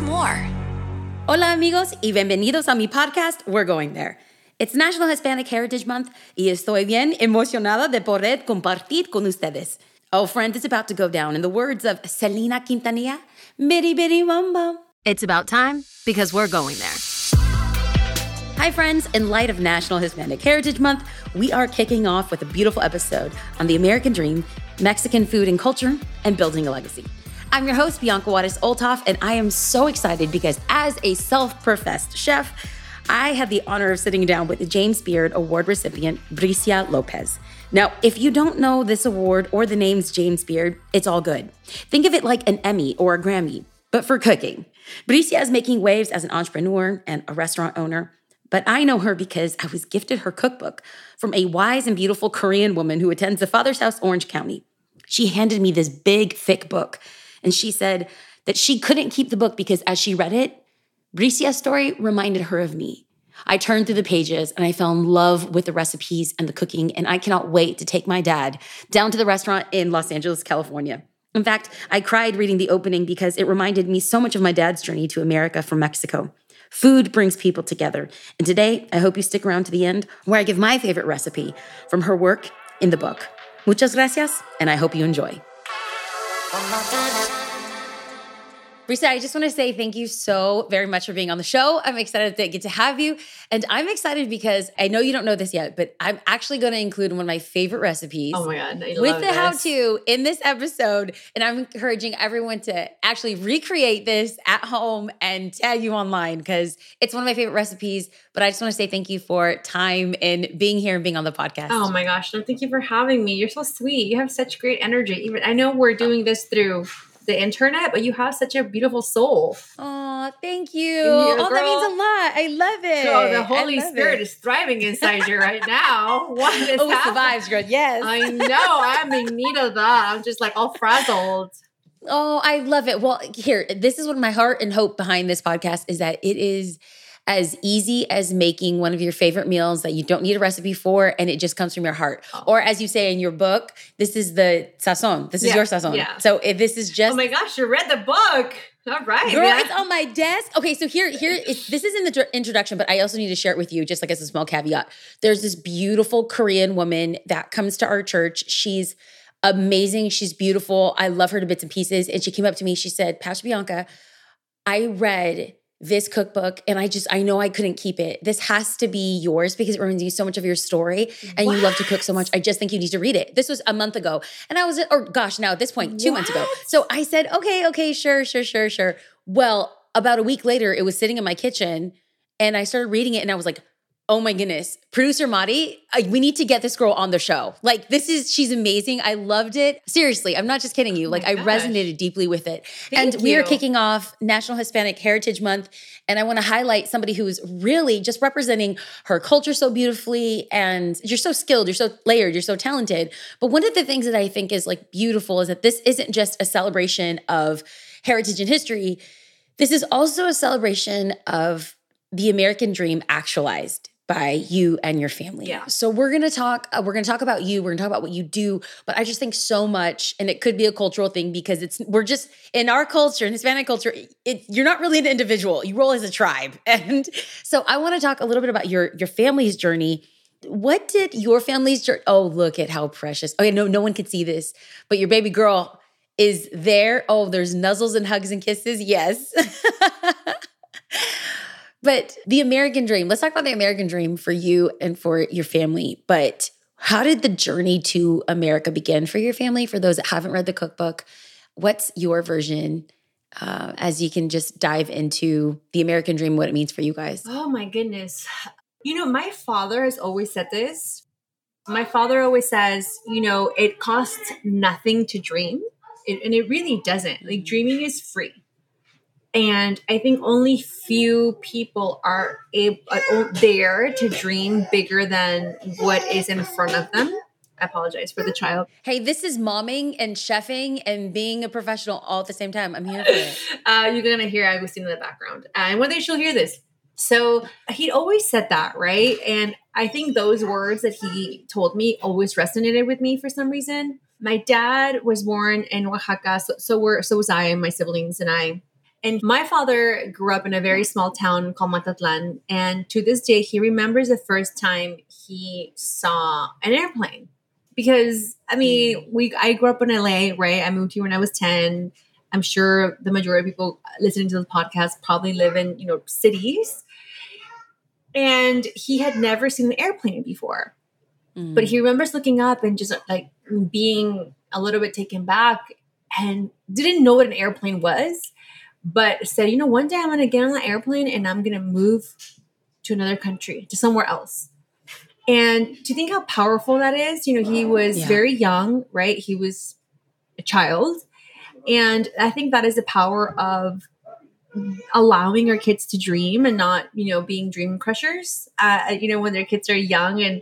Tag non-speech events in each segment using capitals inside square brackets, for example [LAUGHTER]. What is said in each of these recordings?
more. Hola amigos y bienvenidos a mi podcast We're Going There. It's National Hispanic Heritage Month y estoy bien emocionada de poder compartir con ustedes. Oh, friend, it's about to go down. In the words of Selena Quintanilla, Bidi Bidi Bom Bom. It's about time because we're going there. Hi, friends. In light of National Hispanic Heritage Month, we are kicking off with a beautiful episode on the American dream, Mexican food and culture, and building a legacy. I'm your host, Bianca Juarez Olthoff, and I am so excited because as a self professed chef, I had the honor of sitting down with the James Beard Award recipient, Bricia Lopez. Now, if you don't know this award or the name's James Beard, it's all good. Think of it like an Emmy or a Grammy, but for cooking. Bricia is making waves as an entrepreneur and a restaurant owner. But I know her because I was gifted her cookbook from a wise and beautiful Korean woman who attends the Father's House, Orange County. She handed me this big, thick book, and she said that she couldn't keep the book because as she read it, Bricia's story reminded her of me. I turned through the pages and I fell in love with the recipes and the cooking, and I cannot wait to take my dad down to the restaurant in Los Angeles, California. In fact, I cried reading the opening because it reminded me so much of my dad's journey to America from Mexico. Food brings people together. And today, I hope you stick around to the end where I give my favorite recipe from her work in the book. Muchas gracias, and I hope you enjoy. Bricia, I just want to say thank you so very much for being on the show. I'm excited to get to have you. And I'm excited because I know you don't know this yet, but I'm actually going to include one of my favorite recipes. Oh my God. With the how to in this episode. And I'm encouraging everyone to actually recreate this at home and tag you online because it's one of my favorite recipes. But I just want to say thank you for time and being here and being on the podcast. Oh my gosh. No, thank you for having me. You're so sweet. You have such great energy. Even I know we're doing this through the internet, but you have such a beautiful soul. Oh, thank you. Oh, that means a lot. I love it. So the Holy Spirit it. is thriving inside you right now. [LAUGHS] What is oh, happening? survives, girl. Yes. I know. I'm in need of that. I'm just like all frazzled. Oh, I love it. Well, here, this is what my heart and hope behind this podcast is that it is as easy as making one of your favorite meals that you don't need a recipe for and it just comes from your heart. Oh. Or as you say in your book, this is the sazon. This is yeah, your sazon. Yeah. So if this is just Oh my gosh, you read the book. All right. Girl, yeah. it's on my desk. Okay, so here, here, [LAUGHS] this is in the introduction, but I also need to share it with you, just like as a small caveat. There's this beautiful Korean woman that comes to our church. She's amazing. She's beautiful. I love her to bits and pieces. And she came up to me. She said, Pastor Bianca, I read this cookbook and I just I know I couldn't keep it. This has to be yours because it reminds you so much of your story and what? you love to cook so much. I just think you need to read it. This was a month ago. And I was or gosh, now at this point 2 what? months ago. So I said, "Okay, okay, sure, sure, sure, sure." Well, about a week later it was sitting in my kitchen and I started reading it and I was like, Oh my goodness. Producer Madi, we need to get this girl on the show. Like, this is, she's amazing. I loved it. Seriously, I'm not just kidding you. Oh like, I resonated deeply with it. Thank and you. we are kicking off National Hispanic Heritage Month. And I want to highlight somebody who's really just representing her culture so beautifully. And you're so skilled, you're so layered, you're so talented. But one of the things that I think is like beautiful is that this isn't just a celebration of heritage and history, this is also a celebration of the American dream actualized by you and your family. Yeah. So we're going to talk uh, we're going to talk about you, we're going to talk about what you do, but I just think so much and it could be a cultural thing because it's we're just in our culture, in Hispanic culture, it, you're not really an individual. You roll as a tribe. [LAUGHS] And so I want to talk a little bit about your your family's journey. What did your family's journey Oh, look at how precious. Okay, no no one could see this, but your baby girl is there. Oh, there's nuzzles and hugs and kisses. Yes. [LAUGHS] But the American dream, let's talk about the American dream for you and for your family. But how did the journey to America begin for your family? For those that haven't read the cookbook, what's your version uh, as you can just dive into the American dream, what it means for you guys? Oh my goodness. You know, my father has always said this. My father always says, you know, it costs nothing to dream. It, and it really doesn't. Like, dreaming is free and i think only few people are able uh, there to dream bigger than what is in front of them I apologize for the child. Hey, this is momming and chefing and being a professional all at the same time. I'm here for it. [LAUGHS] Uh, you're gonna hear Agustin in the background, and one day she'll hear this. So he'd always said that, right? And I think those words that he told me always resonated with me for some reason. My dad was born in Oaxaca, so, so we're so was I and my siblings and I And my father grew up in a very small town called Matatlan. And to this day, he remembers the first time he saw an airplane. Because I mean, we I grew up in LA, right? I moved here when I was 10. I'm sure the majority of people listening to this podcast probably live in, you know, cities. And he had never seen an airplane before. Mm. But he remembers looking up and just like being a little bit taken back and didn't know what an airplane was, but said, you know, one day I'm going to get on the airplane and I'm going to move to another country, to somewhere else. And to think how powerful that is, you know, he was yeah. very young, right? He was a child. And I think that is the power of allowing our kids to dream and not, you know, being dream crushers. Uh, you know, when their kids are young and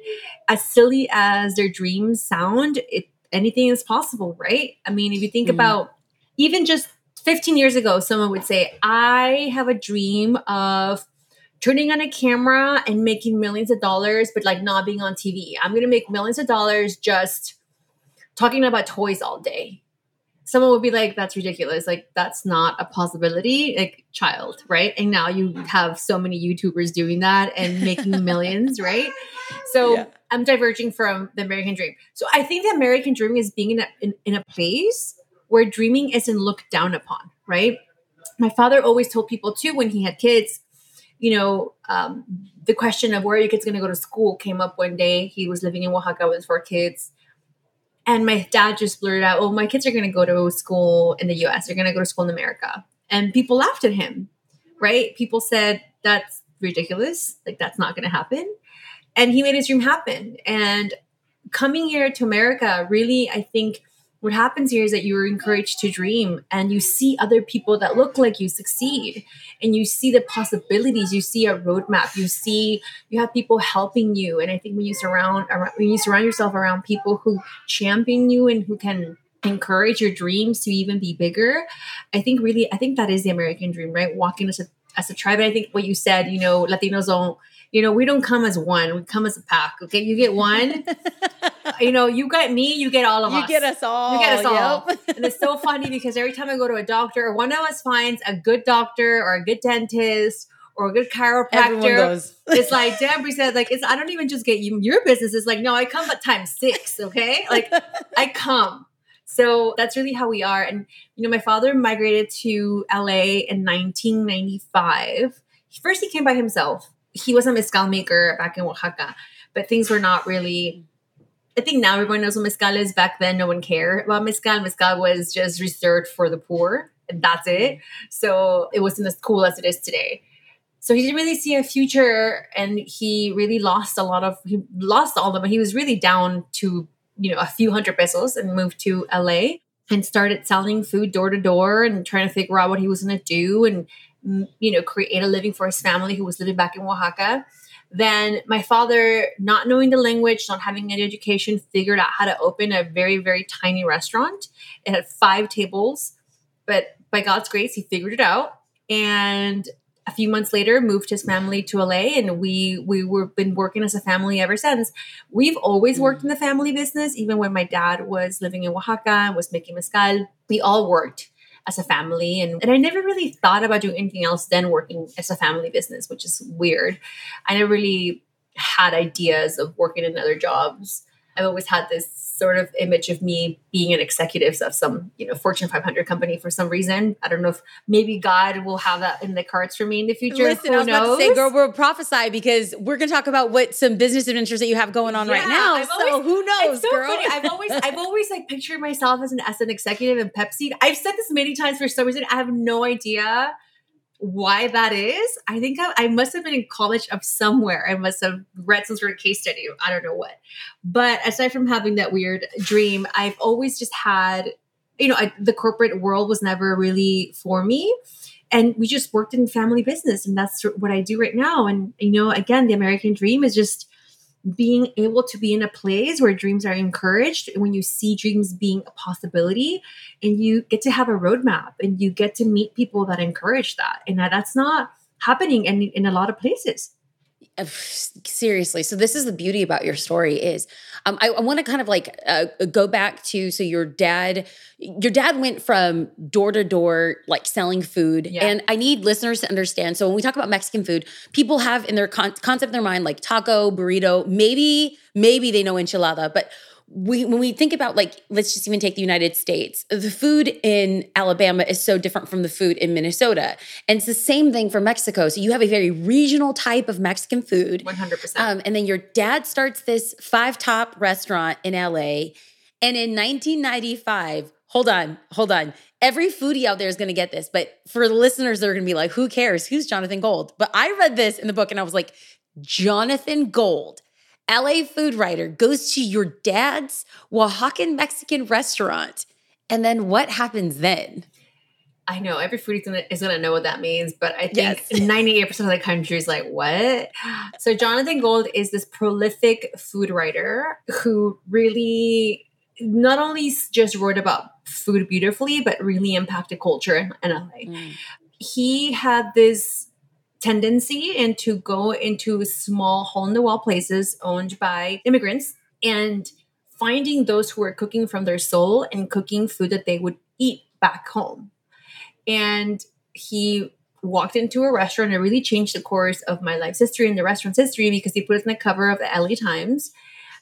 as silly as their dreams sound, it anything is possible, right? I mean, if you think mm-hmm. about even just 15 years ago, someone would say, I have a dream of turning on a camera and making millions of dollars, but like not being on TV. I'm going to make millions of dollars just talking about toys all day. Someone would be like, that's ridiculous. Like, that's not a possibility. Like, child, right? And now you mm-hmm. have so many YouTubers doing that and making [LAUGHS] millions, right? So, yeah. I'm diverging from the American dream. So I think the American dream is being in a, in, in a place where dreaming isn't looked down upon, right? My father always told people too when he had kids, you know, um, the question of where are your kids going to go to school came up one day. He was living in Oaxaca with four kids. And my dad just blurted out, Oh, my kids are going to go to school in the US. They're going to go to school in America. And people laughed at him, right? People said, That's ridiculous. Like, that's not going to happen and he made his dream happen. And coming here to America, really, I think what happens here is that you're encouraged to dream and you see other people that look like you succeed. And you see the possibilities you see a roadmap you see you have people helping you. And i think when you surround when you surround yourself around people who champion you and who can encourage your dreams to even be bigger i think really i think that is the american dream right? Walking as a as a tribe. And i think what you said you know latinos don't you know, we don't come as one, we come as a pack. Okay. You get one, [LAUGHS] you know, you get me, you get all of you us. You get us all. You get us all. and it's so funny because every time I go to a doctor, or one of us finds a good doctor or a good dentist or a good chiropractor. [LAUGHS] it's like Debbie said, like it's I don't even just get you your business. It's like, no, I come at times six, okay? Like [LAUGHS] I come. So that's really how we are. And you know, my father migrated to LA in 1995. First he came by himself he was a mezcal maker back in Oaxaca, but things were not really. I think now everyone knows what mezcal is. Back then, no one cared about mezcal. Mezcal was just reserved for the poor, and that's it. So it wasn't as cool as it is today. So he didn't really see a future, and he really lost a lot of. He lost all of them. He was really down to you know a few hundred pesos, and moved to LA and started selling food door to door and trying to figure out what he was going to do and you know, create a living for his family who was living back in Oaxaca. Then my father, not knowing the language, not having any education, figured out how to open a very, very tiny restaurant. It had five tables, but by God's grace, he figured it out. And a few months later, moved his family to LA, and we we were been working as a family ever since. We've always worked in the family business, even when my dad was living in Oaxaca and was making mezcal. We all worked as a family. And, and I never really thought about doing anything else than working as a family business, which is weird. I never really had ideas of working in other jobs. I've always had this sort of image of me being an executive of some, you know, Fortune 500 company for some reason. I don't know if maybe God will have that in the cards for me in the future. Listen, Who I was knows? about to say, girl, we'll prophesy because we're going to talk about what some business adventures that you have going on yeah, right now. I've so always, who knows, so girl? Funny. I've always, I've always like pictured myself as an as an executive in Pepsi. I've said this many times for some reason. I have no idea why that is, I think I, I, must have been in college of somewhere. I must have read some sort of case study. I don't know what. But aside from having that weird dream, I've always just had, you know, I, the corporate world was never really for me. And we just worked in family business. And that's what I do right now. And, you know, again, the American dream is just being able to be in a place where dreams are encouraged when you see dreams being a possibility and you get to have a roadmap and you get to meet people that encourage that. And that's not happening in, in a lot of places seriously so this is the beauty about your story is um, i, I want to kind of like uh, go back to so your dad your dad went from door to door like selling food yeah. and i need listeners to understand so when we talk about mexican food people have in their con- concept in their mind like taco burrito maybe maybe they know enchilada but we when we think about like let's just even take the United States, the food in Alabama is so different from the food in Minnesota, and it's the same thing for Mexico. So you have a very regional type of Mexican food, one hundred percent. Um, and then your dad starts this five top restaurant in LA, and in 1995. Hold on, hold on. Every foodie out there is going to get this, but for the listeners, they're going to be like, "Who cares? Who's Jonathan Gold?" But I read this in the book, and I was like, "Jonathan Gold." LA food writer goes to your dad's Oaxacan Mexican restaurant. And then what happens then? I know every foodie gonna, is gonna know what that means, but I think [LAUGHS] ninety eight percent of the country is like, what? So Jonathan Gold is this prolific food writer who really not only just wrote about food beautifully, but really impacted culture in LA. Mm. He had this tendency and to go into small hole in the wall places owned by immigrants and finding those who are cooking from their soul and cooking food that they would eat back home. And he walked into a restaurant and really changed the course of my life's history and the restaurant's history because he put it in the cover of the LA Times.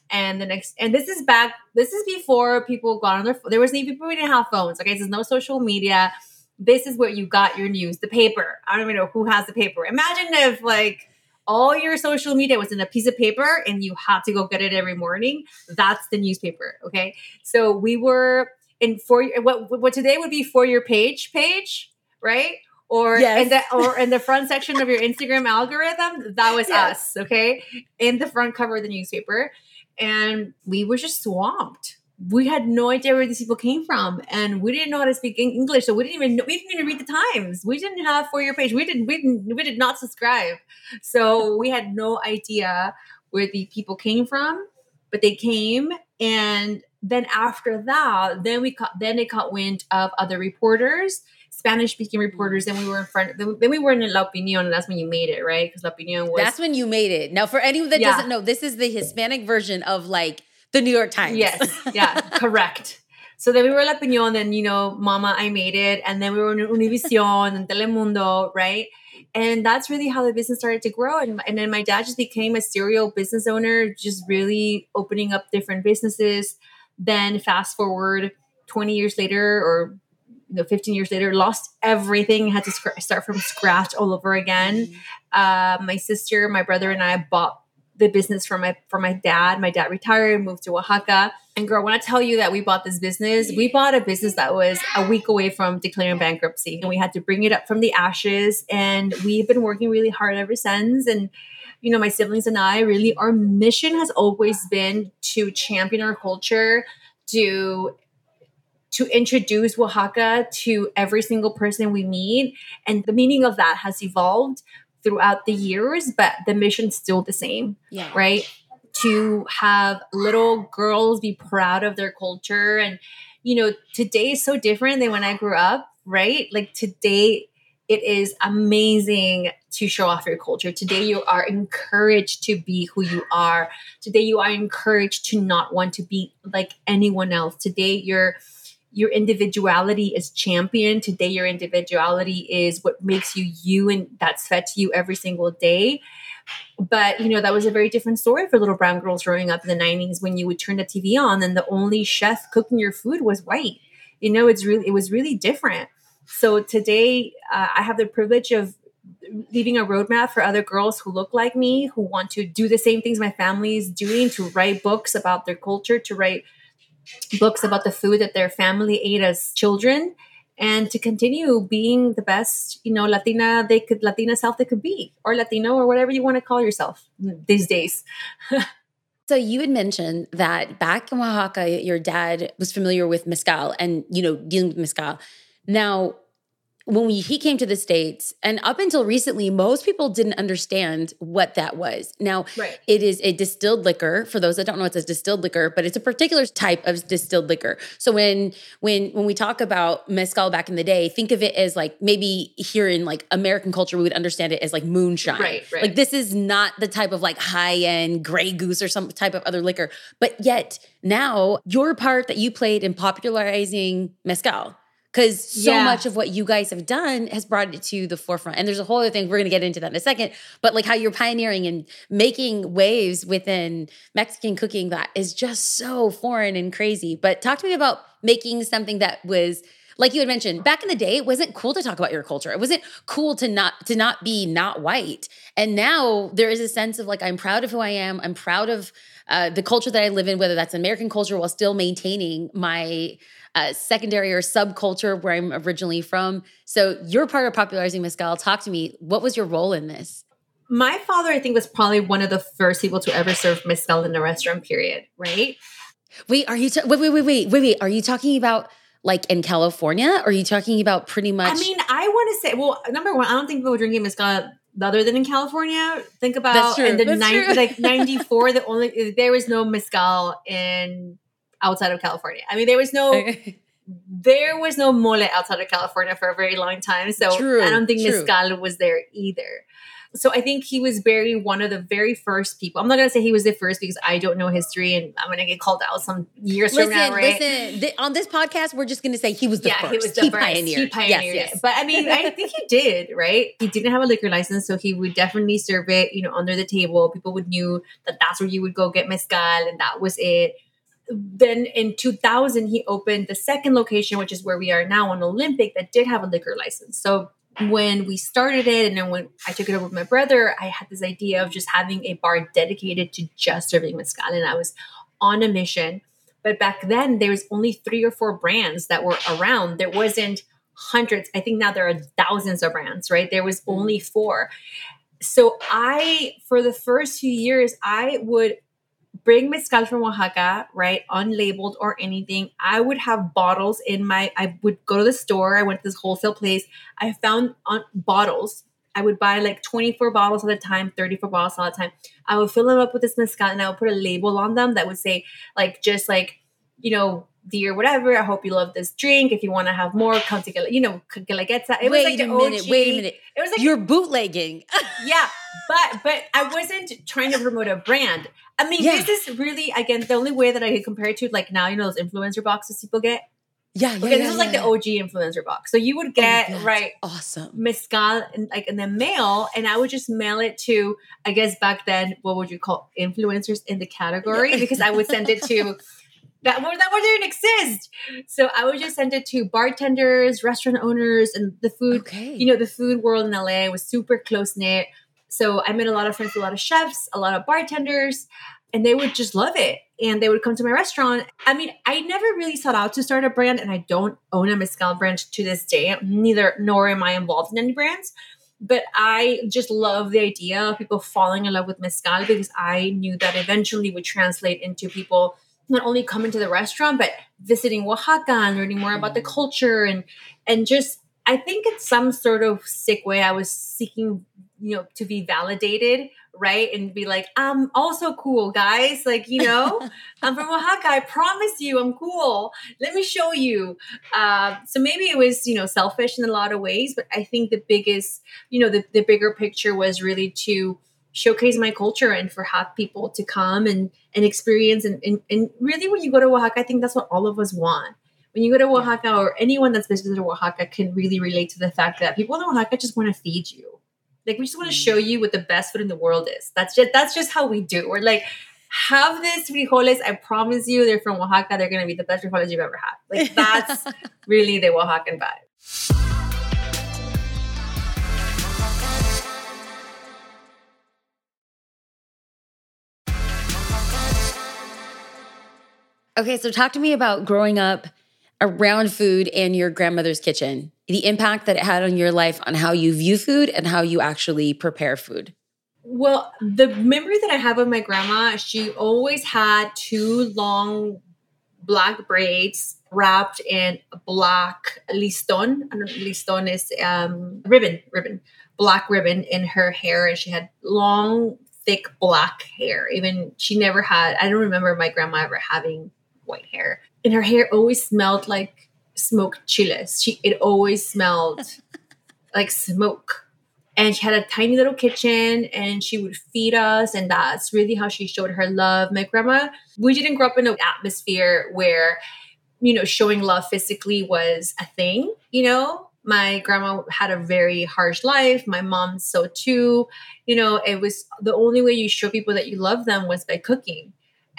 And the next, and this is back, this is before people got on their, phone. there wasn't even people didn't have phones. Okay, there's no social media this is where you got your news the paper. I don't even know who has the paper. Imagine if like all your social media was in a piece of paper and you had to go get it every morning. That's the newspaper okay? So we were in for what what today would be for your page page right? Or yes. in the or in the front section of your instagram algorithm that was yes. us okay? In the front cover of the newspaper. And we were just swamped we had no idea where these people came from and we didn't know how to speak english so we didn't even know, we didn't even read the times we didn't have for your page we didn't we didn't we did not subscribe so [LAUGHS] we had no idea where the people came from but they came and then after that then we caught then they caught wind of other reporters Spanish speaking reporters. Then we were in front. Then we were in La Opinion, and that's when you made it, right? Because La Opinion was. That's when you made it. Now, for anyone that yeah. doesn't know, this is the Hispanic version of like the New York Times. Yes. Yeah. [LAUGHS] correct. So then we were La Opinion, and you know, Mama, I made it, and then we were in Univision and Telemundo, right? And that's really how the business started to grow. And, and then my dad just became a serial business owner, just really opening up different businesses. Then fast forward 20 years later, or you know, 15 years later, lost everything, had to sc- start from scratch all over again. Mm-hmm. Uh, my sister, my brother, and I bought the business for my for my dad. My dad retired, moved to Oaxaca. And girl, when I tell you that we bought this business, we bought a business that was a week away from declaring bankruptcy. And we had to bring it up from the ashes. And we've been working really hard ever since. And you know, my siblings and I really our mission has always been to champion our culture, to to introduce Oaxaca to every single person we meet. And the meaning of that has evolved throughout the years, but the mission's still the same. Yeah. Right. To have little girls be proud of their culture. And, you know, today is so different than when I grew up, right? Like today, it is amazing to show off your culture. Today, you are encouraged to be who you are. Today, you are encouraged to not want to be like anyone else. Today, you're your individuality is championed. Today, your individuality is what makes you you, and that's fed to you every single day. But you know, that was a very different story for little brown girls growing up in the 90s when you would turn the TV on and the only chef cooking your food was white. You know, it's really it was really different. So today, uh, I have the privilege of leaving a roadmap for other girls who look like me, who want to do the same things my family is doing, to write books about their culture, to write books about the food that their family ate as children and to continue being the best you know latina they could latina self they could be or latino or whatever you want to call yourself these days. [LAUGHS] So you had mentioned that back in oaxaca your dad was familiar with mezcal and you know dealing with mezcal. Now when we, he came to the states and up until recently most people didn't understand what that was. Now Right. it is a distilled liquor. For those that don't know it's a distilled liquor but it's a particular type of distilled liquor. So when when when we talk about mezcal back in the day think of it as like maybe here in like american culture we would understand it as like moonshine. Right, right. like this is not the type of like high end gray goose or some type of other liquor. But yet now your part that you played in popularizing mezcal because so Yeah. much of what you guys have done has brought it to the forefront. And there's a whole other thing we're going to get into that in a second. But like how you're pioneering and making waves within Mexican cooking that is just so foreign and crazy. But talk to me about making something that was like you had mentioned back in the day it wasn't cool to talk about your culture it wasn't cool to not to not be not white and now there is a sense of like i'm proud of who i am i'm proud of uh, the culture that i live in whether that's american culture while still maintaining my uh, secondary or subculture where i'm originally from so you're part of popularizing mezcal talk to me what was your role in this My father, I think, was probably one of the first people to ever serve mezcal in a restaurant. Period. Right? wait are you ta- wait wait wait wait wait wait are you talking about like in california or are you talking about pretty much I mean, I want to say, well, number one, I don't think people drinking mezcal other than in California. Think about in the like [LAUGHS] ninety four. The only there was no mezcal in outside of California. I mean, there was no [LAUGHS] there was no mole outside of California for a very long time. So True, I don't think true. mezcal was there either. So I think he was very one of the very first people. I'm not gonna say he was the first because I don't know history and I'm gonna get called out some years listen, from now, right? listen. th- on this podcast, we're just going to say he was the yeah, first. he was the first. pioneered. He pioneered yes, yes. But I mean, I think he [LAUGHS] did, right? He didn't have a liquor license, so he would definitely serve it, you know, under the table. People would knew that that's where you would go get mezcal, and that was it. Then in 2000, he opened the second location, which is where we are now on Olympic, that did have a liquor license. So when we started it, and then when I took it over with my brother, I had this idea of just having a bar dedicated to just serving mezcal, and I was on a mission. But back then, there was only three or four brands that were around. There wasn't hundreds. I think now there are thousands of brands, right? There was mm-hmm. only four. So I, for the first few years, I would bring mezcal from Oaxaca, right? Unlabeled or anything. I would have bottles in my, I would go to the store. I went to this wholesale place. I found on bottles. I would buy like 24 bottles at a time, 34 bottles at a time. I would fill them up with this mezcal and I would put a label on them that would say, like, just like, you know, dear whatever, I hope you love this drink. If you want to have more, come together, you know, Guelaguetza. It was wait like a minute. OG. Wait a minute. It was like You're bootlegging. [LAUGHS] yeah, but but I wasn't trying to promote a brand. I mean, Yeah. this is really again the only way that I could compare it to like now you know those influencer boxes people get. yeah, yeah. Okay, this yeah, is like yeah. the OG influencer box. So you would Oh, get that's right Awesome. mezcal in, like in the mail, and I would just mail it to I guess back then what would you call influencers in the category because I would send it to. [LAUGHS] That word that word didn't exist, so I would just send it to bartenders, restaurant owners, and the food Okay. you know, the food world in LA was super close knit. So I made a lot of friends with a lot of chefs, a lot of bartenders, and they would just love it. And they would come to my restaurant. I mean, I never really sought out to start a brand, and I don't own a mezcal brand to this day. Neither nor am I involved in any brands. But I just love the idea of people falling in love with mezcal because I knew that eventually would translate into people not only coming to the restaurant but visiting Oaxaca and learning more about the culture and and just I think it's some sort of sick way I was seeking, you know, to be validated, right? And be like, I'm also cool, guys. Like, you know, [LAUGHS] I'm from Oaxaca. I promise you, I'm cool. Let me show you. Uh, so maybe it was, you know, selfish in a lot of ways, but I think the biggest, you know, the, the bigger picture was really to showcase my culture and for have people to come and and experience and, and and really when you go to Oaxaca, I think that's what all of us want when you go to Oaxaca or anyone that's visited Oaxaca can really relate to the fact that people in Oaxaca just want to feed you. Like we just want to show mm. you what the best food in the world is. That's just that's just how we do. We're like, have this frijoles. I promise you, they're from Oaxaca. They're gonna be the best frijoles you've ever had. Like [LAUGHS] that's really the Oaxacan vibe. Okay, so talk to me about growing up around food and your grandmother's kitchen, the impact that it had on your life, on how you view food and how you actually prepare food. Well, the memory that I have of my grandma, she always had two long black braids, wrapped in black liston. Liston is um, ribbon, ribbon, black ribbon in her hair, and she had long, thick black hair. Even she never had. I don't remember my grandma ever having white hair, and her hair always smelled like smoked chiles. She it always smelled [LAUGHS] like smoke. And she had a tiny little kitchen and she would feed us. And that's really how she showed her love. My grandma, we didn't grow up in an atmosphere where, you know, showing love physically was a thing, you know? My grandma had a very harsh life. My mom so too. You know, it was the only way you show people that you love them was by cooking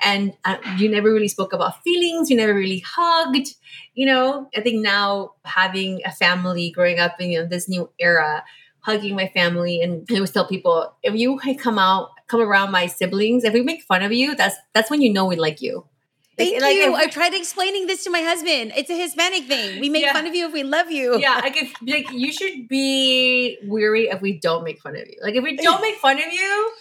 and uh, you never really spoke about feelings you never really hugged you know i think now having a family growing up in you know, this new era hugging my family and i always tell people if you come out come around my siblings if we make fun of you that's that's when you know we like you Thank like, you. Like, I tried explaining this to my husband. It's a Hispanic thing. We make yeah. fun of you if we love you. Yeah, like if like you should be weary if we don't make fun of you. Like if we don't [LAUGHS] make fun of you,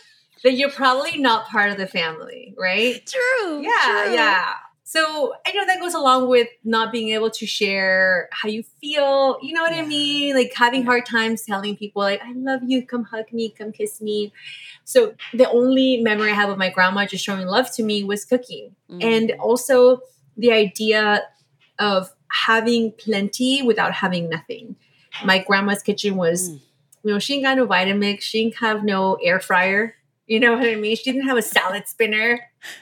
then you're probably not part of the family, right? True. Yeah, true. yeah. So I know that goes along with not being able to share how you feel. You know what yeah. I mean? Like having hard times telling people, like, I love you, come hug me, come kiss me. So the only memory I have of my grandma just showing love to me was cooking. Mm. And also the idea of having plenty without having nothing. My grandma's kitchen was, mm. you know, she didn't got no Vitamix, she didn't have no air fryer you know what I mean? She didn't have a salad spinner.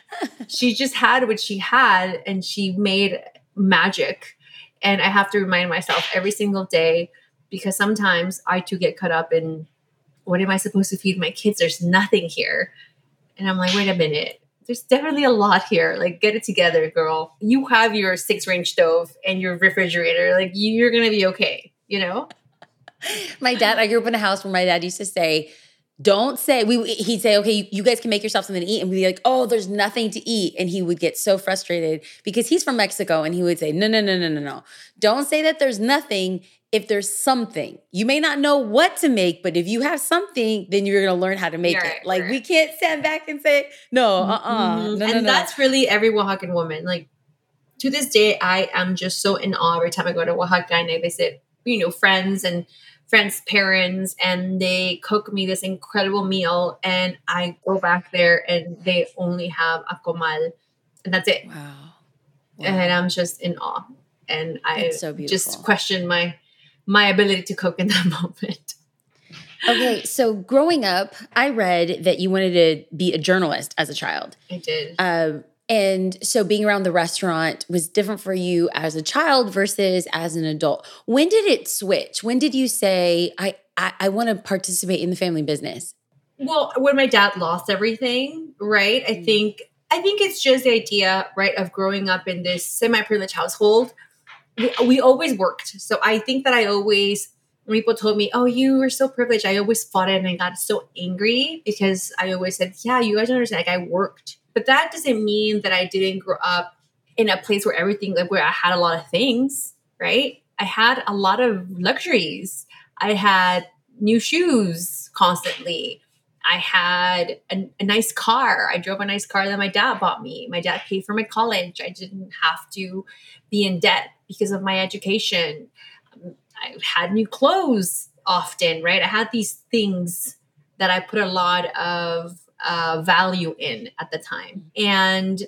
[LAUGHS] she just had what she had and she made magic. And I have to remind myself every single day because sometimes I too get caught up in what am I supposed to feed my kids? There's nothing here. And I'm like, wait a minute. There's definitely a lot here. Like, get it together, girl. You have your six range stove and your refrigerator. Like, you're going to be okay, you know? [LAUGHS] my dad, I grew up in a house where my dad used to say, don't say we he'd say okay you, guys can make yourself something to eat and we'd be like oh there's nothing to eat and he would get so frustrated because he's from mexico and he would say no no no no no no. Don't say that there's nothing if there's something. You may not know what to make but if you have something then you're going to learn how to make right, it like right. we can't stand back and say no uh-uh. Mm-hmm. no, and no, that's really every oaxacan woman. Like to this day i am just so in awe every time i go to oaxaca and i visit you know friends and friends' parents and they cook me this incredible meal and I go back there and they only have a comal and that's it. Wow. wow. And I'm just in awe. And I so just question my my ability to cook in [LAUGHS] that moment. Okay, so growing up, I read that you wanted to be a journalist as a child. I did. Um, and so being around the restaurant was different for you as a child versus as an adult. When did it switch? When did you say, I, I, I want to participate in the family business? Well, when my dad lost everything, right? I mm. think I think it's just the idea, right, of growing up in this semi-privileged household. We, we always worked. So I think that I always when people told me, "Oh, you were so privileged," I always fought it and I got so angry because I always said, "Yeah, you guys don't understand. Like I worked." But that doesn't mean that I didn't grow up in a place where everything, like where I had a lot of things, right? I had a lot of luxuries. I had new shoes constantly. I had a, a, nice car. I drove a nice car that my dad bought me. My dad paid for my college. I didn't have to be in debt because of my education. I had new clothes often, right? I had these things that I put a lot of uh, value in at the time. And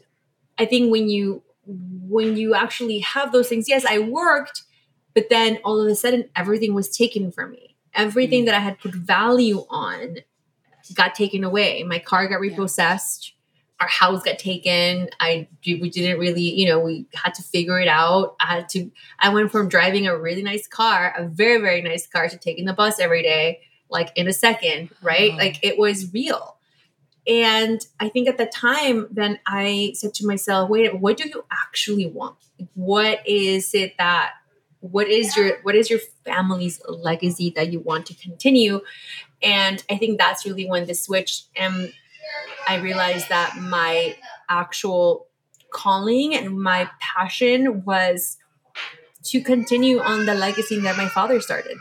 I think when you when you actually have those things, yes, I worked, but then all of a sudden everything was taken from me. Everything mm-hmm. that I had put value on got taken away. My car got repossessed. Yeah. Our house got taken. I we didn't really, you know, we had to figure it out. I had to. I went from driving a really nice car, a very very nice car, to taking the bus every day, like in a second, right? Oh. Like it was real. And I think at the time, then I said to myself, wait, what do you actually want? What is it that what is your what is your family's legacy that you want to continue? And I think that's really when the switch and I realized that my actual calling and my passion was to continue on the legacy that my father started.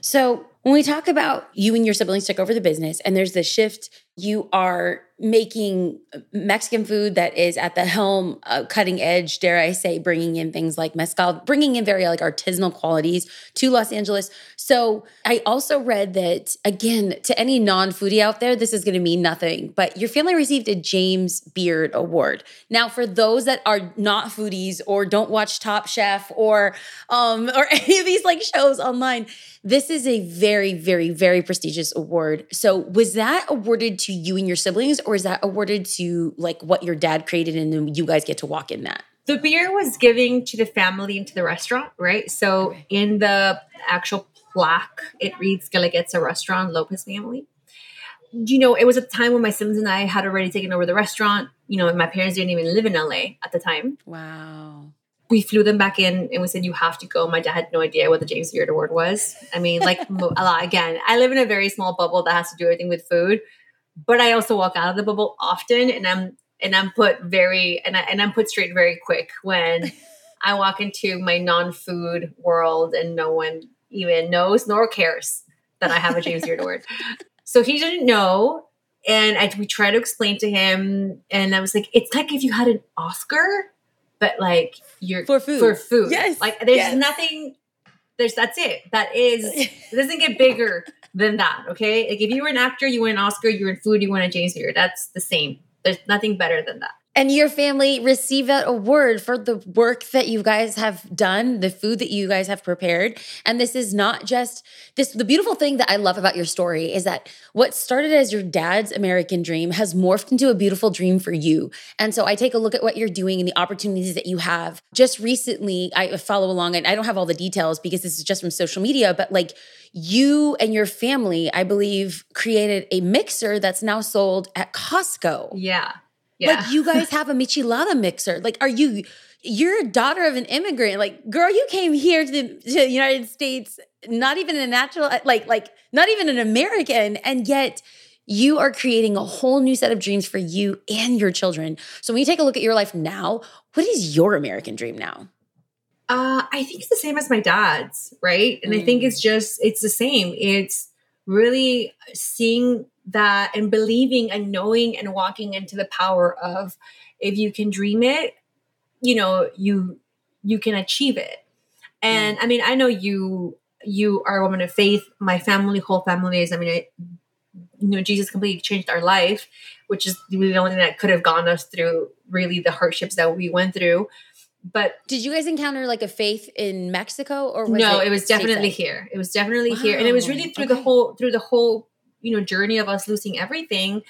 So when we talk about you and your siblings took over the business and there's this shift you are making Mexican food that is at the helm, uh, cutting edge, dare I say, bringing in things like mezcal, bringing in very like artisanal qualities to Los Angeles. So I also read that, again, to any non foodie out there, this is going to mean nothing, but your family received a James Beard Award. Now, for those that are not foodies or don't watch Top Chef or, um, [LAUGHS] or any of these like shows online, this is a very, very, very very prestigious award. So, was that awarded to you and your siblings, or is that awarded to like what your dad created and then you guys get to walk in that? The Beard was giving to the family and to the restaurant, right? So, okay. in the actual plaque, it reads Guelaguetza Restaurant, Lopez family. You know, it was a time when my siblings and I had already taken over the restaurant. You know, my parents didn't even live in LA at the time. Wow we flew them back in and we said you have to go. My dad had no idea what the james beard award was. I mean like [LAUGHS] a lot. Again i live in a very small bubble that has to do everything with food but i also walk out of the bubble often and i'm and i'm put very and, I, and i'm put straight very quick when [LAUGHS] i walk into my non-food world and no one even knows nor cares that i have a james beard award. [LAUGHS] So he didn't know and I, we tried to explain to him and i was like it's like if you had an oscar but like you're for food. For food. Yes. Like there's yes. nothing there's that's it. That is [LAUGHS] it doesn't get bigger than that. Okay. Like if you were an actor, you win an Oscar, you were in food, you won a James Beard. That's the same. There's nothing better than that and your family receive that award for the work that you guys have done, the food that you guys have prepared. And this is not just this the beautiful thing that I love about your story is that what started as your dad's American dream has morphed into a beautiful dream for you. And so I take a look at what you're doing and the opportunities that you have. Just recently, I follow along and I don't have all the details because this is just from social media, but like you and your family, I believe, created a mixer that's now sold at Costco. Yeah. Yeah. Like you guys [LAUGHS] have a Michelada mixer. Like, are you? You're a daughter of an immigrant. Like, girl, you came here to the, to the United States, not even a natural, like, like not even an American, and yet you are creating a whole new set of dreams for you and your children. So when you take a look at your life now, what is your American dream now? Uh, I think it's the same as my dad's, right? And mm. I think it's mm. just it's the same. It's really seeing that and believing and knowing and walking into the power of if you can dream it you know you you can achieve it and mm. i mean i know you you are a woman of faith my family whole family is i mean I, you know jesus completely changed our life which is the only thing that could have gotten us through really the hardships that we went through but did you guys encounter like a faith in mexico or no it, it was definitely here it was definitely wow. here and it was really through okay. the whole through the whole you know journey of us losing everything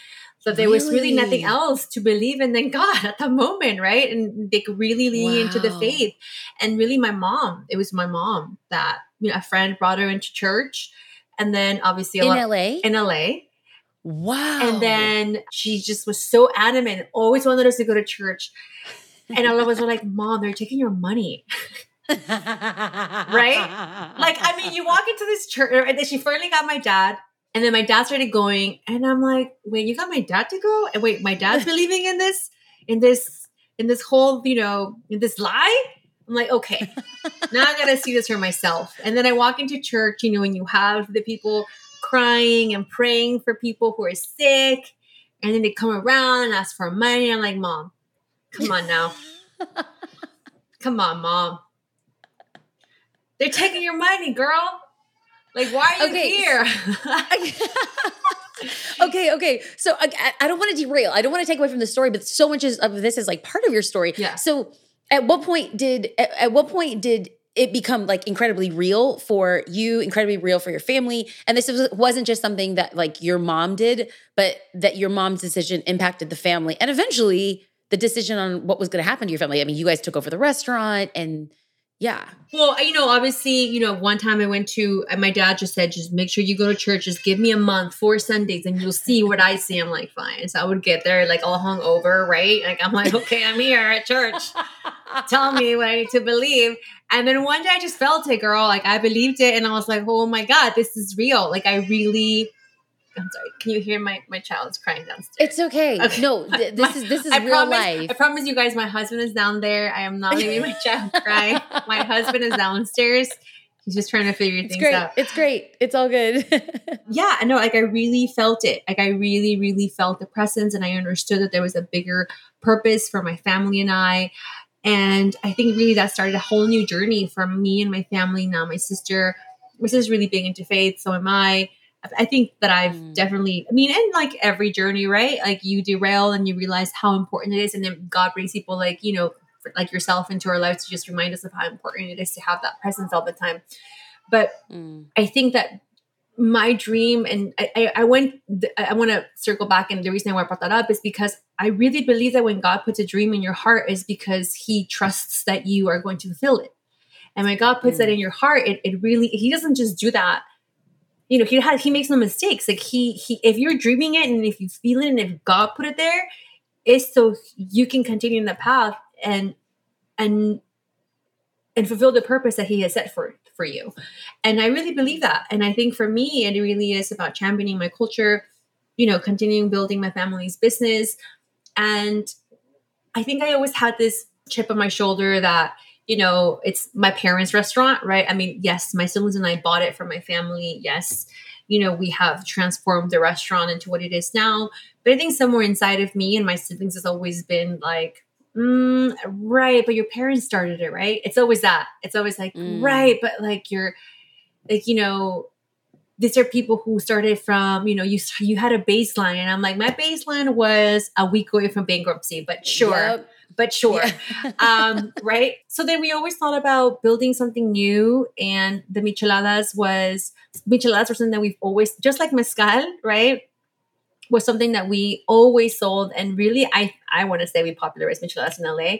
that there really? was really nothing else to believe in than [LAUGHS] God at the moment, right? And they could really lean wow. into the faith. And really, my mom, it was my mom that you know a friend brought her into church, and then obviously in lot, LA, in LA. Wow. And then she just was so adamant, always wanted us to go to church. And all of us were like, Mom, they're taking your money. [LAUGHS] right? Like, I mean, you walk into this church, and then she finally got my dad and then my dad started going, and I'm like, wait, you got my dad to go? And wait, my dad's [LAUGHS] believing in this, in this, in this whole, you know, in this lie? I'm like, okay, [LAUGHS] now I gotta see this for myself. And then I walk into church, you know, and you have the people crying and praying for people who are sick. And then they come around and ask for money. I'm like, Mom, come on now. [LAUGHS] come on, Mom. They're taking your money, girl. Like, why are you okay. here? [LAUGHS] okay, okay. So I, I don't want to derail. I don't want to take away from the story, but so much of this is like part of your story. Yeah. So at what point did at, at what point did it become like incredibly real for you, incredibly real for your family. And this was, wasn't just something that like your mom did, but that your mom's decision impacted the family and eventually the decision on what was going to happen to your family. I mean, you guys took over the restaurant and yeah. Well, you know, obviously, you know, one time I went to, and my dad just said, just make sure you go to church. Just give me a month, four Sundays, and you'll see what I see. I'm like, fine. So I would get there like all hung over, right? Like, I'm like, okay, I'm here at church. [LAUGHS] Tell me what I need to believe. And then one day I just felt it, girl. Like, I believed it. And I was like, oh my God, this is real. Like, I really I'm sorry. Can you hear my my child's crying downstairs? It's okay. okay. No, [LAUGHS] th- this my, is this is I real promise, life. I promise you guys, my husband is down there. I am not [LAUGHS] leaving my child cry. my husband is downstairs. He's just trying to figure it's things great. out. It's great. It's all good. [LAUGHS] yeah, I know. like I really felt it. Like I really, really felt the presence and I understood that there was a bigger purpose for my family and I. And I think really that started a whole new journey for me and my family. Now my sister, my sister's really big into faith, so am I. I think that I've Mm. definitely, I mean, in like every journey, right? Like you derail and you realize how important it is. And then God brings people like, you know, like yourself into our lives to just remind us of how important it is to have that presence all the time. But Mm. I think that my dream, and I, I, I went, I want to circle back, and the reason why I brought that up is because I really believe that when God puts a dream in your heart, is because He trusts that you are going to fulfill it. And when God puts that Mm. in your heart, it, it really He doesn't just do that. You know, He has He makes no mistakes. Like He He, if you're dreaming it, and if you feel it, and if God put it there, it's so you can continue in the path and and and fulfill the purpose that he has set for for you. And i really believe that. And i think for me it really is about championing my culture you know continuing building my family's business. And i think i always had this chip on my shoulder that you know it's my parents restaurant right? I mean yes my siblings and i bought it for my family. Yes you know we have transformed the restaurant into what it is now. But i think somewhere inside of me and my siblings has always been like mm, right but your parents started it right? It's always that. It's always like Mm. right but like you're like you know these are people who started from you know you you had a baseline. And i'm like my baseline was a week away from bankruptcy but sure. Yep. But sure Yeah. [LAUGHS] um, right? So then we always thought about building something new, and the micheladas was micheladas were something that we've always just like mezcal, right? Was something that we always sold, and really, I I want to say we popularized micheladas in LA,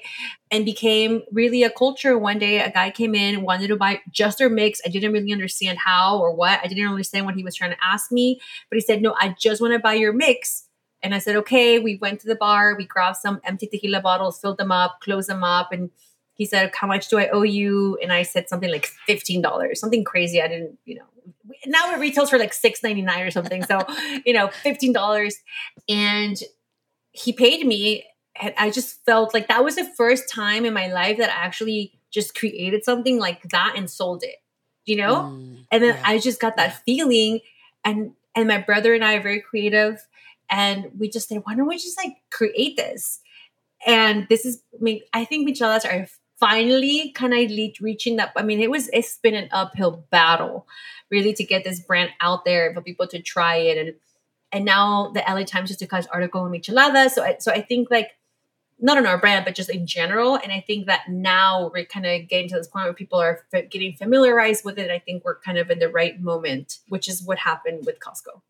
and became really a culture. One day, a guy came in, wanted to buy just our mix. I didn't really understand how or what. I didn't understand what he was trying to ask me, but he said, "No, I just want to buy your mix." And I said, okay. We went to the bar, we grabbed some empty tequila bottles, filled them up, closed them up. And he said, how much do I owe you? And I said something like $15, something crazy. I didn't, you know, now it retails for like $6.99 or something. So, [LAUGHS] you know, $15. And he paid me. And I just felt like that was the first time in my life that I actually just created something like that and sold it, you know? Mm. and then Yeah. i just got that feeling and and my brother and i are very creative and we just said why don't we just like create this and this is I, mean, I think micheladas are finally kind of reaching that i mean it was it's been an uphill battle really to get this brand out there for people to try it and and now the la times just took an article on micheladas so I, so i think like not on our brand, but just in general. And I think that now we're kind of getting to this point where people are f- getting familiarized with it. I think we're kind of in the right moment, which is what happened with Costco.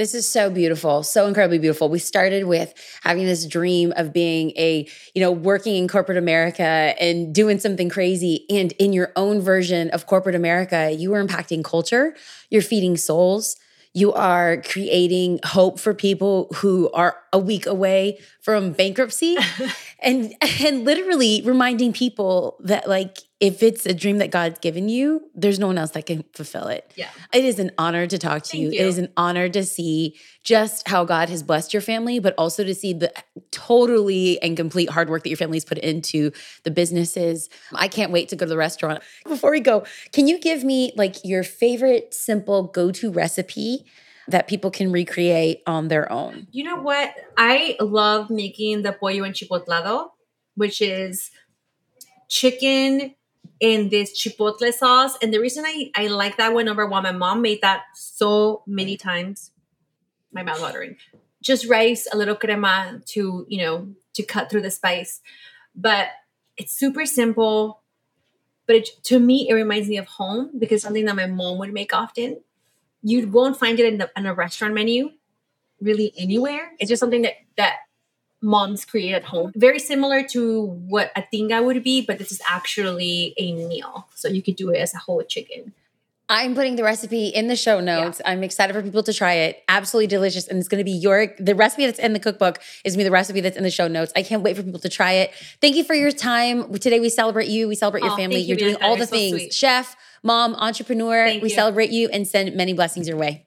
This is so beautiful, so incredibly beautiful. We started with having this dream of being a, you know, working in corporate America and doing something crazy. And in your own version of corporate America, you are impacting culture, you're feeding souls, you are creating hope for people who are a week away from bankruptcy [LAUGHS] and and literally reminding people that like if it's a dream that God's given you, there's no one else that can fulfill it. Yeah. It is an honor to talk to Thank you. It you. is an honor to see just how God has blessed your family, but also to see the totally and complete hard work that your family's put into the businesses. I can't wait to go to the restaurant. Before we go, can you give me like your favorite simple go-to recipe that people can recreate on their own? You know what? I love making the pollo en enchipotlado, which is chicken in this chipotle sauce. And the reason I, I like that one, number one, my mom made that so many times. My mouth watering. Just rice, a little crema to, you know, to cut through the spice. But it's super simple. But it, to me, it reminds me of home because something that my mom would make often. You won't find it in, the, in a restaurant menu really anywhere. It's just something that that moms create at home. Very similar to what a tinga would be, but this is actually a meal. So you could do it as a whole chicken. I'm putting the recipe in the show notes. I'm excited for people to try it. Absolutely delicious. And it's going to be your, the recipe that's in the cookbook is going to be the recipe that's in the show notes. I can't wait for people to try it. Thank you for your time. Today we celebrate you. We celebrate your Oh, family. you, You're doing all the so things. sweet. Chef, mom, entrepreneur. Thank we you. celebrate you and send many blessings your way.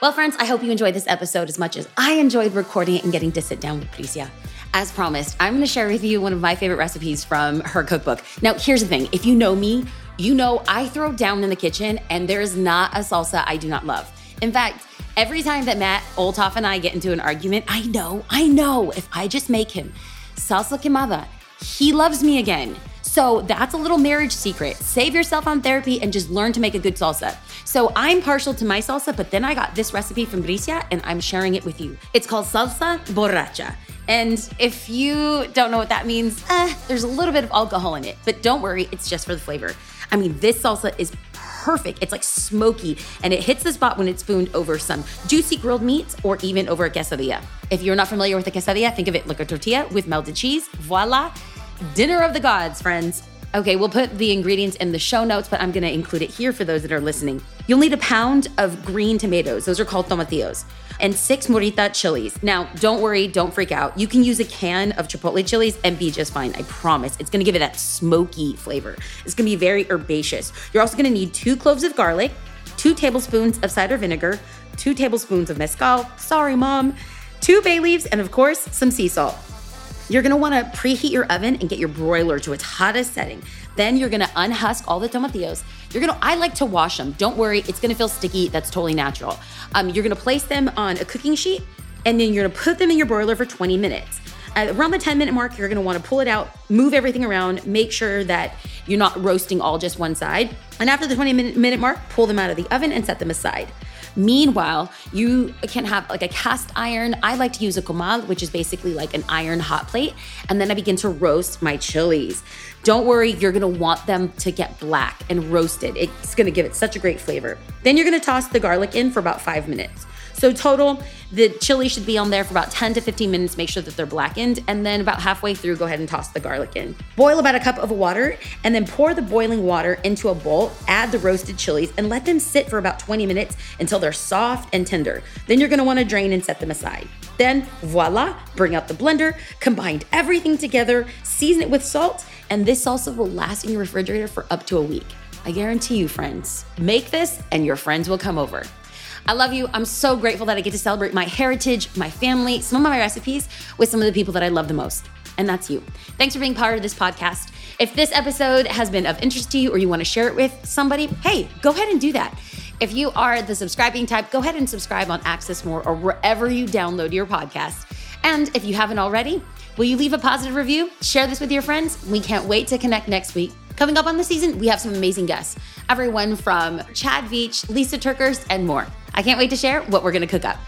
Well, friends, I hope you enjoyed this episode as much as I enjoyed recording it and getting to sit down with Bricia. As promised, I'm gonna share with you one of my favorite recipes from her cookbook. Now, here's the thing if you know me, you know I throw down in the kitchen and there is not a salsa I do not love. In fact, every time that Matt Olthoff and I get into an argument, I know, I know if I just make him salsa quemada, he loves me again. So that's a little marriage secret. Save yourself on therapy and just learn to make a good salsa. So I'm partial to my salsa, but then I got this recipe from Bricia and I'm sharing it with you. It's called salsa borracha. And if you don't know what that means, eh, there's a little bit of alcohol in it, but don't worry, it's just for the flavor. I mean, this salsa is perfect. It's like smoky and it hits the spot when it's spooned over some juicy grilled meats or even over a quesadilla. If you're not familiar with a quesadilla, think of it like a tortilla with melted cheese. Voila, dinner of the gods, friends. Okay, we'll put the ingredients in the show notes, but I'm gonna include it here for those that are listening. You'll need a pound of green tomatoes, those are called tomatillos, and six morita chilies. Now, don't worry, don't freak out. You can use a can of chipotle chilies and be just fine, I promise. It's gonna give it that smoky flavor. It's gonna be very herbaceous. You're also gonna need two cloves of garlic, two tablespoons of cider vinegar, two tablespoons of mezcal, sorry, mom, two bay leaves, and of course, some sea salt. You're gonna wanna preheat your oven and get your broiler to its hottest setting. Then you're gonna unhusk all the tomatillos. You're gonna, I like to wash them. Don't worry, it's gonna feel sticky. That's totally natural. Um, you're gonna place them on a cooking sheet and then you're gonna put them in your broiler for 20 minutes. Around the 10 minute mark, you're gonna wanna pull it out, move everything around, make sure that you're not roasting all just one side. And after the 20 minute, minute mark, pull them out of the oven and set them aside. Meanwhile, you can have like a cast iron. I like to use a comal, which is basically like an iron hot plate. And then I begin to roast my chilies. Don't worry, you're gonna want them to get black and roasted. It's gonna give it such a great flavor. Then you're gonna toss the garlic in for about five minutes. So total, the chili should be on there for about 10 to 15 minutes. Make sure that they're blackened. And then about halfway through, go ahead and toss the garlic in. Boil about a cup of water and then pour the boiling water into a bowl. Add the roasted chilies and let them sit for about 20 minutes until they're soft and tender. Then you're gonna wanna drain and set them aside. Then voila, bring out the blender, combine everything together, season it with salt, and this salsa will last in your refrigerator for up to a week. I guarantee you, friends, make this and your friends will come over. I love you. I'm so grateful that I get to celebrate my heritage, my family, some of my recipes with some of the people that I love the most. And that's you. Thanks for being part of this podcast. If this episode has been of interest to you or you want to share it with somebody, hey, go ahead and do that. If you are the subscribing type, go ahead and subscribe on Access More or wherever you download your podcast. And if you haven't already, will you leave a positive review? Share this with your friends. We can't wait to connect next week. Coming up on the season, we have some amazing guests. Everyone from Chad Veach, Lisa TerKeurst, and more. I can't wait to share what we're going to cook up.